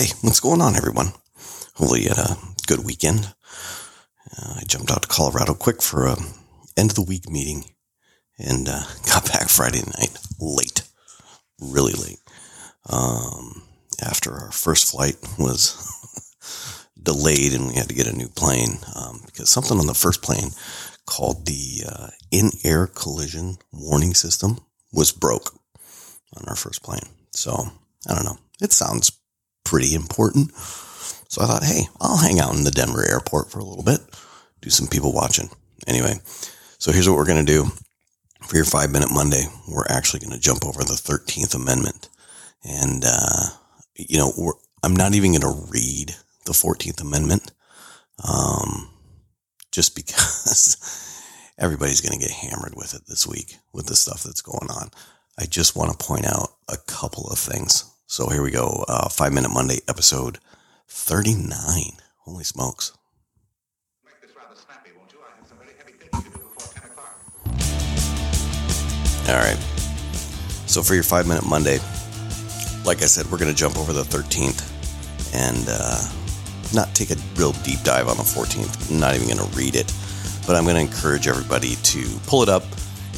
Hey, what's going on, everyone? Hopefully, you had a good weekend. Uh, I jumped out to Colorado quick for a end of the week meeting and uh, got back Friday night late, really late. Um, after our first flight was delayed and we had to get a new plane um, because something on the first plane called the uh, in-air collision warning system was broke on our first plane. So I don't know. It sounds pretty important. So I thought, hey, I'll hang out in the Denver airport for a little bit, do some people watching. Anyway, so here's what we're going to do for your five minute Monday. We're actually going to jump over the 13th Amendment. And, uh, you know, I'm not even going to read the 14th Amendment. Um, just because everybody's going to get hammered with it this week with the stuff that's going on. I just want to point out a couple of things. So here we go. Uh, five minute Monday episode 39. Holy smokes. All right. So for your five minute Monday, like I said, we're going to jump over the 13th and uh, not take a real deep dive on the 14th. I'm not even going to read it, but I'm going to encourage everybody to pull it up.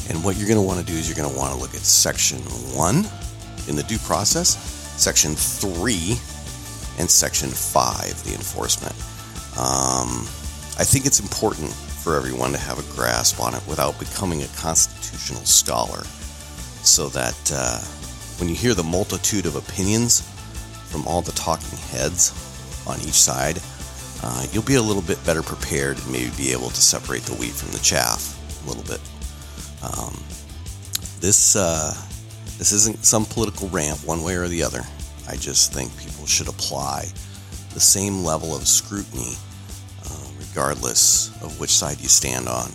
And what you're going to want to do is you're going to want to look at section one in the due process, section three, and section five, the enforcement. Um, I think it's important for everyone to have a grasp on it without becoming a constitutional scholar so that uh, when you hear the multitude of opinions from all the talking heads on each side, uh, you'll be a little bit better prepared and maybe be able to separate the wheat from the chaff a little bit. Um, this uh, this isn't some political rant one way or the other. I just think people should apply the same level of scrutiny uh, regardless of which side you stand on.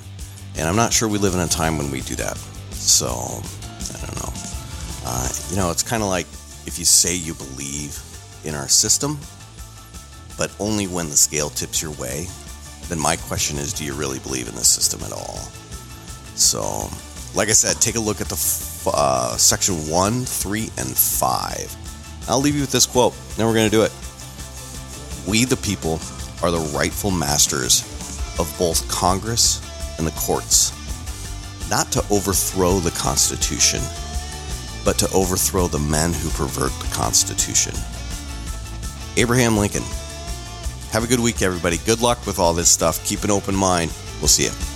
And I'm not sure we live in a time when we do that. So, I don't know. Uh, you know, it's kind of like if you say you believe in our system, but only when the scale tips your way, then my question is do you really believe in the system at all? So, like I said, take a look at the uh, section 1, 3, and 5. I'll leave you with this quote. Then we're going to do it. We, the people, are the rightful masters of both Congress and the courts, not to overthrow the Constitution, but to overthrow the men who pervert the Constitution. Abraham Lincoln. Have a good week, everybody. Good luck with all this stuff. Keep an open mind. We'll see you.